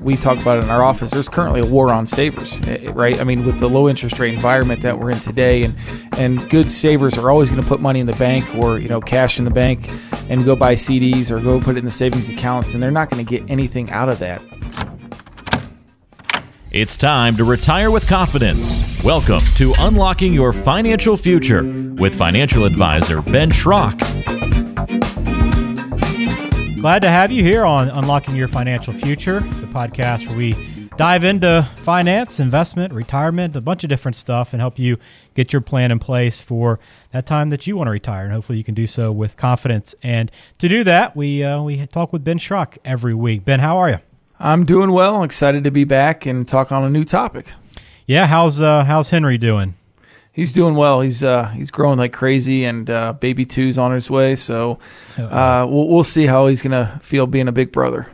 we talk about it in our office, there's currently a war on savers, eh, right? I mean, with the low interest rate environment that we're in today, and and good savers are always going to put money in the bank or you know cash in the bank and go buy CDs or go put it in the savings accounts, and they're not going to get anything out of that. It's time to retire with confidence. Welcome to Unlocking Your Financial Future with financial advisor Ben Schrock. Glad to have you here on Unlocking Your Financial Future, the podcast where we dive into finance, investment, retirement, a bunch of different stuff, and help you get your plan in place for that time that you want to retire. And hopefully, you can do so with confidence. And to do that, we uh, we talk with Ben Schrock every week. Ben, how are you? I'm doing well. Excited to be back and talk on a new topic. Yeah, how's uh, how's Henry doing? He's doing well. He's uh, he's growing like crazy, and uh, baby two's on his way. So uh, we'll we'll see how he's gonna feel being a big brother.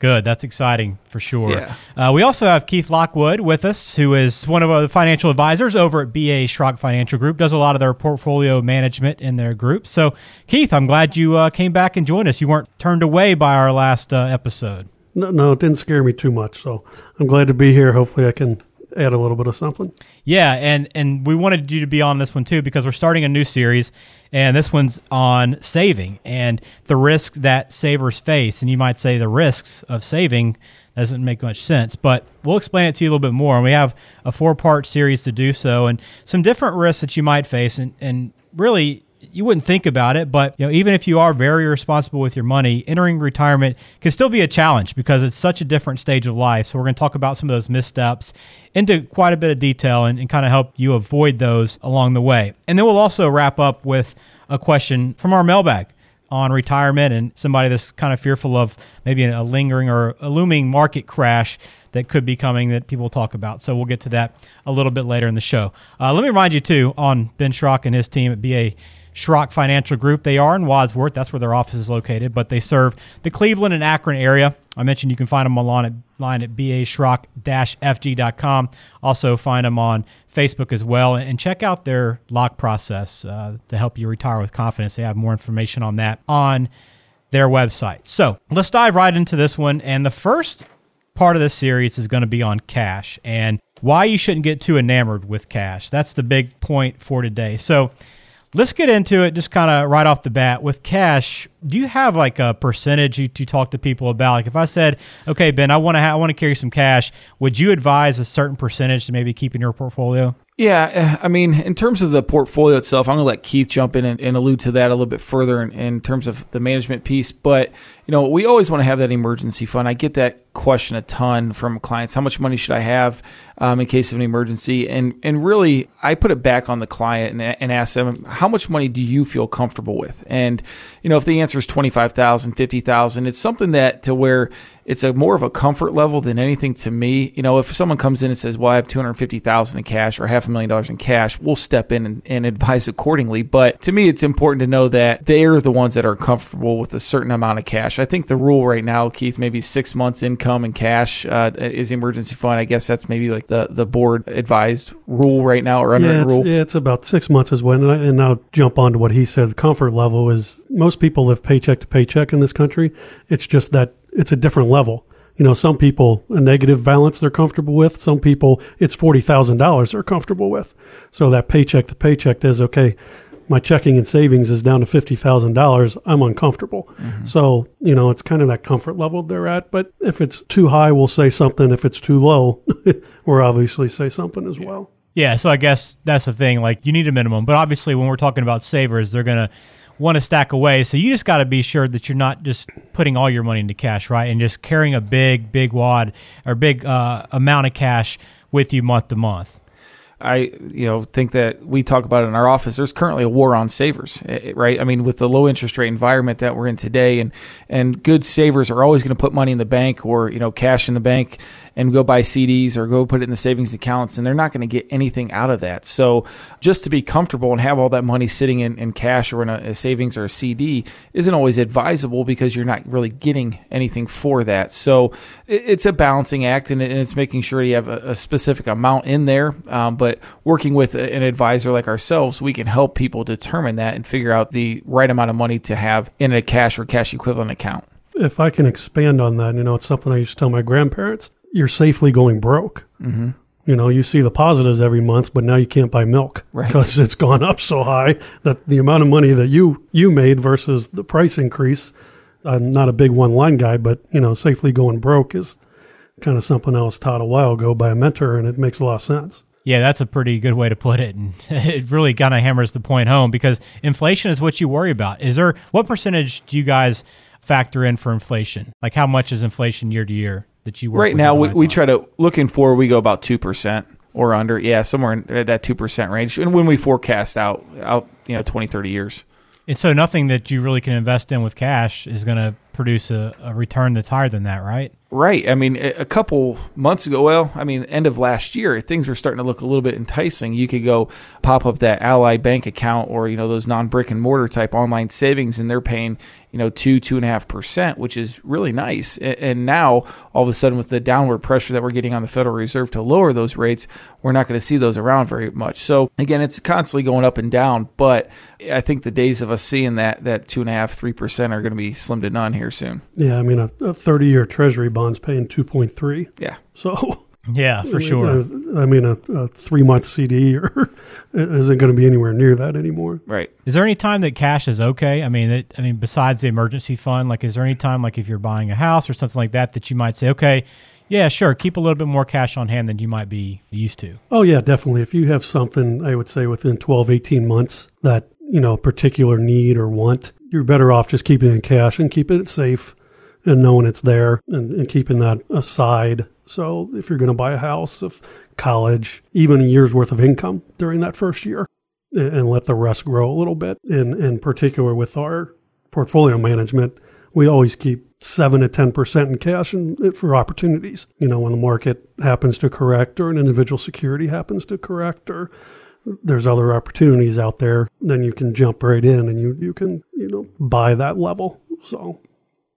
Good. That's exciting for sure. Yeah. Uh, we also have Keith Lockwood with us, who is one of the financial advisors over at BA Schrock Financial Group, does a lot of their portfolio management in their group. So, Keith, I'm glad you uh, came back and joined us. You weren't turned away by our last uh, episode. No, no, it didn't scare me too much. So I'm glad to be here. Hopefully, I can add a little bit of something. Yeah, and and we wanted you to be on this one too because we're starting a new series, and this one's on saving and the risks that savers face. And you might say the risks of saving doesn't make much sense, but we'll explain it to you a little bit more. And we have a four part series to do so, and some different risks that you might face, and and really you wouldn't think about it, but you know, even if you are very responsible with your money, entering retirement can still be a challenge because it's such a different stage of life. So we're going to talk about some of those missteps into quite a bit of detail and, and kind of help you avoid those along the way. And then we'll also wrap up with a question from our mailbag on retirement and somebody that's kind of fearful of maybe a lingering or a looming market crash that could be coming that people talk about. So we'll get to that a little bit later in the show. Uh, let me remind you too on Ben Schrock and his team at BA Schrock Financial Group. They are in Wadsworth. That's where their office is located, but they serve the Cleveland and Akron area. I mentioned you can find them online at, line at baschrock-fg.com. Also find them on Facebook as well. And check out their lock process uh, to help you retire with confidence. They have more information on that on their website. So let's dive right into this one. And the first part of this series is going to be on cash and why you shouldn't get too enamored with cash. That's the big point for today. So Let's get into it just kind of right off the bat with cash. Do you have like a percentage you, to talk to people about? Like if I said, "Okay, Ben, I want to ha- I want to carry some cash," would you advise a certain percentage to maybe keep in your portfolio? Yeah, eh, I mean, in terms of the portfolio itself, I'm going to let Keith jump in and, and allude to that a little bit further in, in, terms of the management piece. But you know, we always want to have that emergency fund. I get that question a ton from clients. How much money should I have um, in case of an emergency? And and really, I put it back on the client and, and ask them, how much money do you feel comfortable with? And you know, if the answer is twenty five thousand, fifty thousand, it's something that to where it's a more of a comfort level than anything to me. You know, if someone comes in and says, "Well, I have two hundred fifty thousand in cash or half a million dollars in cash," we'll step in and, and advise accordingly. But to me, it's important to know that they're the ones that are comfortable with a certain amount of cash. I think the rule right now, Keith, maybe six months income in cash uh, is emergency fund. I guess that's maybe like the, the board advised rule right now or yeah, it's, rule. Yeah, it's about six months is when. And, and I'll jump on to what he said. The comfort level is most people live paycheck to paycheck in this country. It's just that it's a different level. You know, some people a negative balance they're comfortable with. Some people it's forty thousand dollars they're comfortable with. So that paycheck to paycheck is okay my checking and savings is down to $50,000, I'm uncomfortable. Mm-hmm. So, you know, it's kind of that comfort level they're at. But if it's too high, we'll say something. If it's too low, we'll obviously say something as well. Yeah. So I guess that's the thing. Like, you need a minimum. But obviously, when we're talking about savers, they're going to want to stack away. So you just got to be sure that you're not just putting all your money into cash, right? And just carrying a big, big wad or big uh, amount of cash with you month to month. I you know think that we talk about it in our office. There's currently a war on savers, eh, eh, right? I mean, with the low interest rate environment that we're in today, and and good savers are always going to put money in the bank or you know cash in the bank and go buy CDs or go put it in the savings accounts, and they're not going to get anything out of that. So just to be comfortable and have all that money sitting in, in cash or in a, a savings or a CD isn't always advisable because you're not really getting anything for that. So it, it's a balancing act, and, it, and, it's making sure you have a, a specific amount in there. Um, but working with an advisor like ourselves, we can help people determine that and figure out the right amount of money to have in a cash or cash equivalent account. If I can expand on that, you know, it's something I used to tell my grandparents. You're safely going broke. Mm-hmm. You know, you see the positives every month, but now you can't buy milk Right. because it's gone up so high that the amount of money that you you made versus the price increase. I'm not a big one line guy, but you know, safely going broke is kind of something I was taught a while ago by a mentor, and it makes a lot of sense. Yeah, that's a pretty good way to put it, and it really kind of hammers the point home because inflation is what you worry about. Is there what percentage do you guys factor in for inflation? Like how much is inflation year to year that you work right with now we, we try to looking for we go about 2% or under yeah somewhere in that 2% range and when we forecast out out you know 20 30 years And so nothing that you really can invest in with cash is going to produce a, a return that's higher than that, right? Right. I mean, a a couple months ago, well, I mean, end of last year, things were starting to look a little bit enticing. You could go pop up that Ally Bank account or, you know, those non brick and mortar type online savings, and they're paying, you know, two, two and a half percent, which is really nice. And now, all of a sudden, with the downward pressure that we're getting on the Federal Reserve to lower those rates, we're not going to see those around very much. So, again, it's constantly going up and down, but I think the days of us seeing that, that two and a half, three percent are going to be slim to none here soon. Yeah, I mean, a, a 30 year treasury bond's paying 2.3. Yeah. So, Yeah, for sure. I mean, a, a three month CD or isn't going to be anywhere near that anymore. Right. Is there any time that cash is okay? I mean, it, I mean, besides the emergency fund, like, is there any time, like, if you're buying a house or something like that, that you might say, okay, yeah, sure, keep a little bit more cash on hand than you might be used to? Oh, yeah, definitely. If you have something, I would say within 12, 18 months that, you know, particular need or want, you're better off just keeping it in cash and keeping it safe and knowing it's there and, and keeping that aside. So if you're going to buy a house, if college, even a year's worth of income during that first year and, and let the rest grow a little bit. In, in particular with our portfolio management, we always keep seven to ten percent in cash and for opportunities. You know, when the market happens to correct or an individual security happens to correct or there's other opportunities out there, then you can jump right in and you, you can, you know, buy that level. So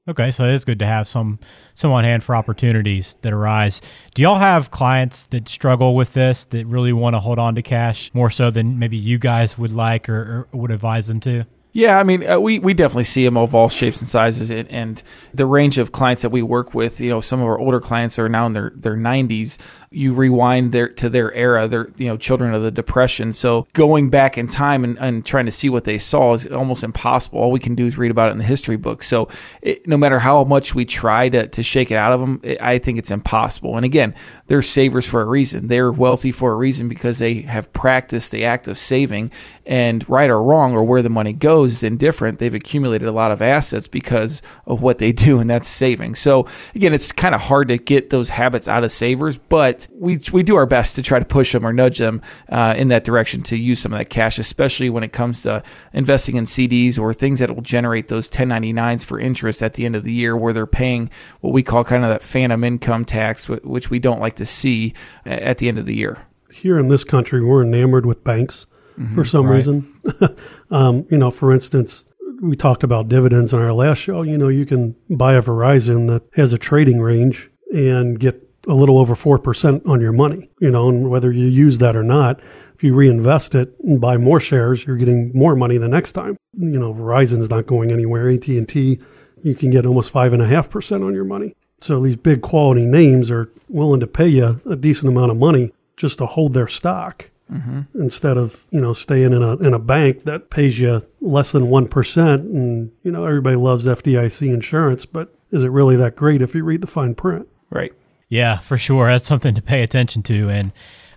Okay, so it is good to have some some on hand for opportunities that arise. Do y'all have clients that struggle with this that really want to hold on to cash more so than maybe you guys would like or, or would advise them to? Yeah, I mean, uh, we, we definitely see them of all shapes and sizes, and, and the range of clients that we work with. You know, some of our older clients are now in their their 90s. You rewind their to their era, they're you know children of the depression. So going back in time and, and trying to see what they saw is almost impossible. All we can do is read about it in the history book. So it, no matter how much we try to, to shake it out of them, it, I think it's impossible. And again, they're savers for a reason. They're wealthy for a reason because they have practiced the act of saving. And right or wrong, or where the money goes, is indifferent. They've accumulated a lot of assets because of what they do, and that's saving. So again, it's kind of hard to get those habits out of savers, but we we do our best to try to push them or nudge them uh, in that direction to use some of that cash, especially when it comes to investing in CDs or things that will generate those 1099s for interest at the end of the year, where they're paying what we call kind of that phantom income tax, which we don't like to see at the end of the year. here in this country, we're enamored with banks for some right. reason. um, you know, for instance, we talked about dividends in our last show. You know, you can buy a Verizon that has a trading range and get a little over 4% on your money, you know, and whether you use that or not, if you reinvest it and buy more shares, you're getting more money the next time. You know, Verizon's not going anywhere. AT&T, you can get almost five and a half percent on your money. So these big quality names are willing to pay you a decent amount of money just to hold their stock mm-hmm. instead of you know staying in a in a bank that pays you less than one percent. And you know everybody loves FDIC insurance, but is it really that great if you read the fine print? Right. Yeah, for sure. That's something to pay attention to. And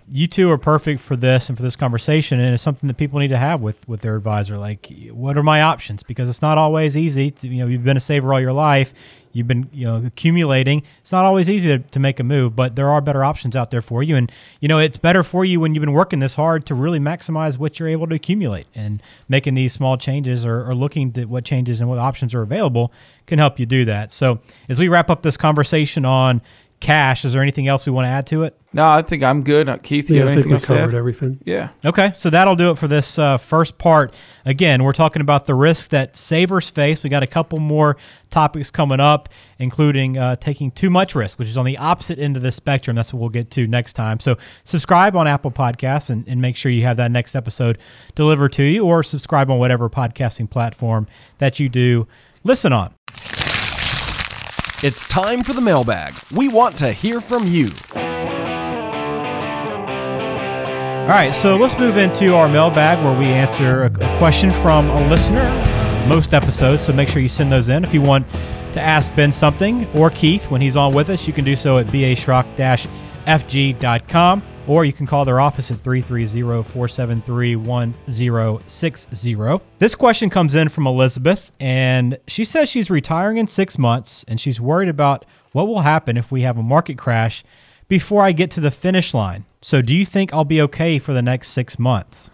you two are perfect for this and for this conversation. And it's something that people need to have with, with their advisor. Like, what are my options? Because it's not always easy. To, you know, you've been a saver all your life. You've been, you know, accumulating. It's not always easy to, to make a move, but there are better options out there for you. And, you know, it's better for you when you've been working this hard to really maximize what you're able to accumulate. And making these small changes or, or looking at what changes and what options are available can help you do that. So as we wrap up this conversation on cash, is there anything else we want to add to it? No, I think I'm good. Uh, Keith, you Yeah, have I think anything we else to covered everything. Yeah. Okay, so that'll do it for this uh, first part. Again, we're talking about the risks that savers face. We got a couple more topics coming up, including uh, taking too much risk, which is on the opposite end of the spectrum. That's what we'll get to next time. So subscribe on Apple Podcasts and, and make sure you have that next episode delivered to you, or subscribe on whatever podcasting platform that you do listen on. It's time for the mailbag. We want to hear from you. All right, so let's move into our mailbag where we answer a, question from a listener most episodes. So make sure you send those in. If you want to ask Ben something or Keith when he's on with us, you can do so at baschrock-fg.com or you can call their office at 330-473-1060. This question comes in from Elizabeth and she says she's retiring in 6 months and she's worried about what will happen if we have a market crash before I get to the finish line. So, do you think I'll be okay for the next six months?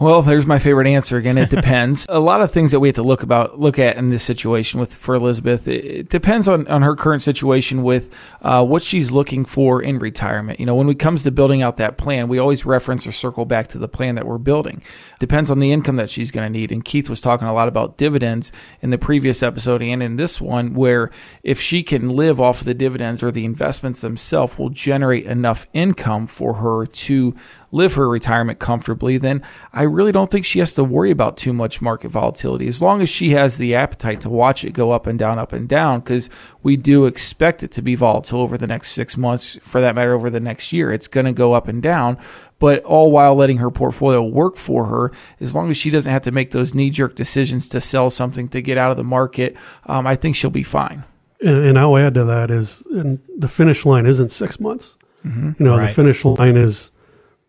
Well, there's my favorite answer again. It depends. a lot of things that we have to look about, look at in this situation with for Elizabeth. It, it depends on, on her current situation with uh, what she's looking for in retirement. You know, when it comes to building out that plan, we always reference or circle back to the plan that we're building. Depends on the income that she's going to need. And Keith was talking a lot about dividends in the previous episode and in this one, where if she can live off of the dividends or the investments themselves will generate enough income for her to live her retirement comfortably, then I really don't think she has to worry about too much market volatility as long as she has the appetite to watch it go up and down, up and down, because we do expect it to be volatile over the next six months, for that matter, over the next year. It's going to go up and down, but all while letting her portfolio work for her, as long as she doesn't have to make those knee jerk decisions to sell something to get out of the market, um, I think she'll be fine. And, and, I'll add to that is, and the finish line isn't six months. Mm-hmm. You know, right. the finish line is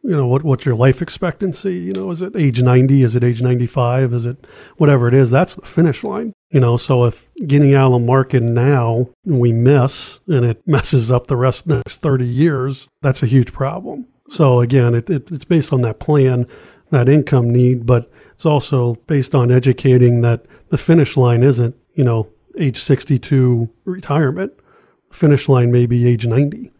you know what what's your life expectancy? You know is it age 90 is it age 95 is it whatever it is? That's the finish line you know? So if getting out of the market now we miss and it messes up the rest the next 30 years that's a huge problem. So again it, it, it's based on that plan that income need but it's also based on educating that the finish line isn't you know age 62 retirement. Finish line may be age 90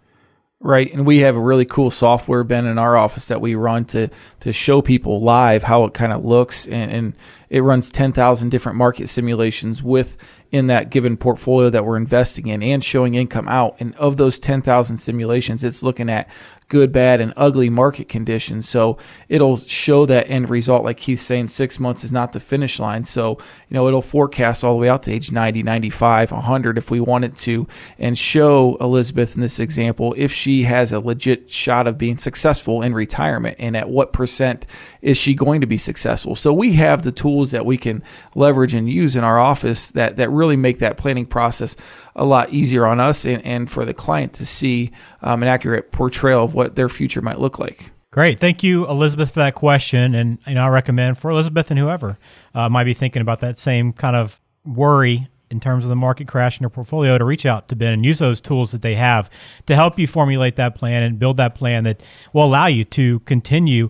Right, and we have a really cool software, Ben, in our office that we run to to show people live how it kind of looks, and, and it runs ten thousand different market simulations with in that given portfolio that we're investing in, and showing income out. And of those ten thousand simulations, it's looking at good, bad, and ugly market conditions. So it'll show that end result, like Keith's saying, six months is not the finish line. So, you know, it'll forecast all the way out to age 90, 95, 100 if we wanted to, and show Elizabeth in this example if she has a legit shot of being successful in retirement and at what percent is she going to be successful. So we have the tools that we can leverage and use in our office that, that really make that planning process a lot easier on us and, and for the client to see um, an accurate portrayal of what their future might look like. Great. Thank you, Elizabeth, for that question. And you know, I recommend for Elizabeth and whoever uh, might be thinking about that same kind of worry in terms of the market crash in your portfolio to reach out to Ben and use those tools that they have to help you formulate that plan and build that plan that will allow you to continue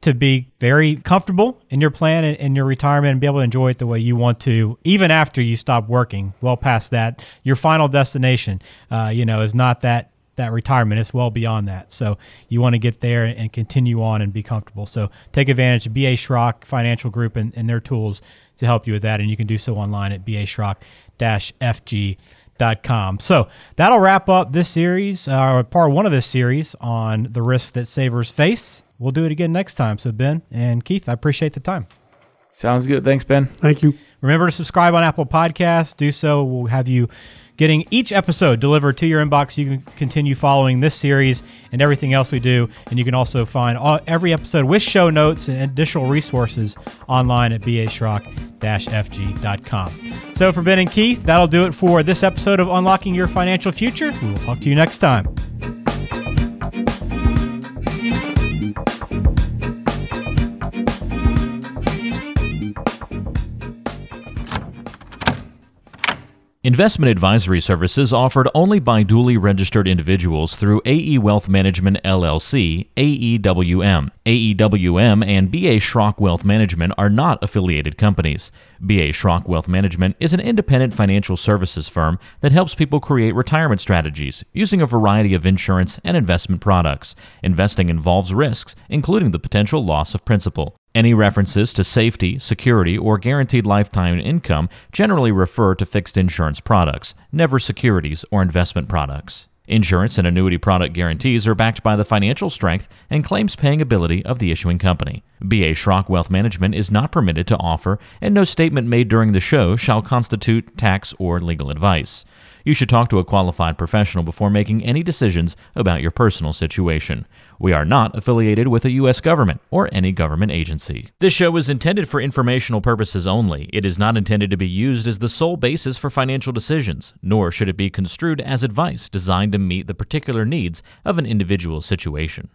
to be very comfortable in your plan and in your retirement and be able to enjoy it the way you want to, even after you stop working. Well past that, your final destination, uh, you know, is not that that retirement. It's well beyond that. So you want to get there and continue on and be comfortable. So take advantage of BA Schrock Financial Group and, and their tools to help you with that. And you can do so online at baschrock-fg.com. So that'll wrap up this series, uh, part one of this series on the risks that savers face we'll do it again next time. So, Ben and Keith, I appreciate the time. Sounds good. Thanks, Ben. Thank you. Remember to subscribe on Apple Podcasts. Do so. We'll have you getting each episode delivered to your inbox. You can continue following this series and everything else we do. And you can also find all, every episode with show notes and additional resources online at baschrock-fg.com. So for Ben and Keith, that'll do it for this episode of Unlocking Your Financial Future. We will talk to you next time. Investment advisory services offered only by duly registered individuals through AE Wealth Management LLC, AEWM. AEWM and BA Schrock Wealth Management are not affiliated companies. BA Schrock Wealth Management is an independent financial services firm that helps people create retirement strategies using a variety of insurance and investment products. Investing involves risks, including the potential loss of principal. Any references to safety, security, or guaranteed lifetime income generally refer to fixed insurance products, never securities or investment products. Insurance and annuity product guarantees are backed by the financial strength and claims paying ability of the issuing company. BA Schrock Wealth Management is not permitted to offer, and no statement made during the show shall constitute tax or legal advice. You should talk to a qualified professional before making any decisions about your personal situation. We are not affiliated with a U.S. government or any government agency. This show is intended for informational purposes only. It is not intended to be used as the sole basis for financial decisions, nor should it be construed as advice designed to meet the particular needs of an individual situation.